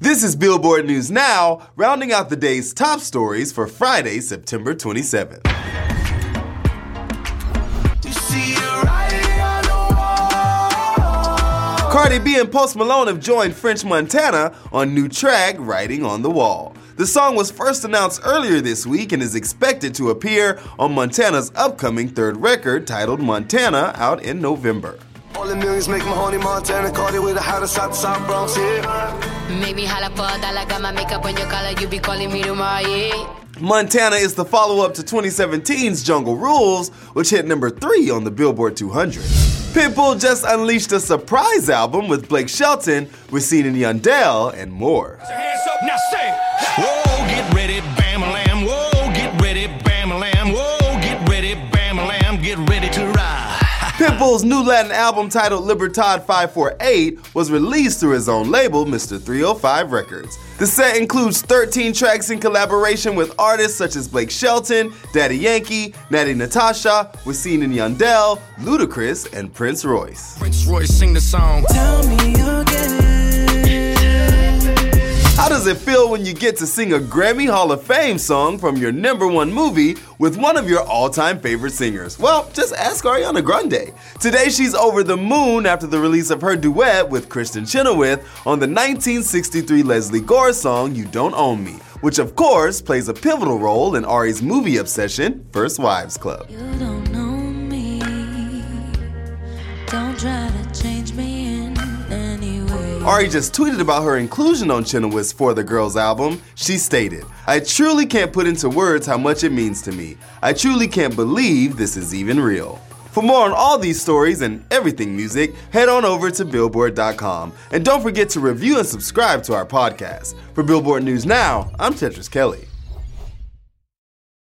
This is Billboard News Now, rounding out the day's top stories for Friday, September 27th. Cardi B and Post Malone have joined French Montana on new track Writing on the Wall. The song was first announced earlier this week and is expected to appear on Montana's upcoming third record titled Montana out in November. All millions make my honey Montana Cardi with the hottest out the South Bronx, yeah. Make me holla for a dollar, got my makeup on your collar, you be calling me tomorrow, yeah. Montana is the follow up to 2017's Jungle Rules, which hit number three on the Billboard 200. Pitbull just unleashed a surprise album with Blake Shelton, Wisin and Yandel, and more. Hands up, now say, Pitbull's new Latin album titled Libertad 548 was released through his own label, Mr. 305 Records. The set includes 13 tracks in collaboration with artists such as Blake Shelton, Daddy Yankee, Natti Natasha, Wisin and Yandel, Ludacris, and Prince Royce. Prince Royce sing the song. Tell me again. How does it feel when you get to sing a Grammy Hall of Fame song from your number one movie with one of your all time favorite singers? Well, just ask Ariana Grande. Today, she's over the moon after the release of her duet with Kristin Chenoweth on the 1963 Lesley Gore song You Don't Own Me, which of course plays a pivotal role in Ari's movie obsession, First Wives Club. Ari just tweeted about her inclusion on Chenoweth's For the Girls album. She stated, I truly can't put into words how much it means to me. I truly can't believe this is even real. For more on all these stories and everything music, head on over to Billboard.com. And don't forget to review and subscribe to our podcast. For Billboard News Now, I'm Tetris Kelly.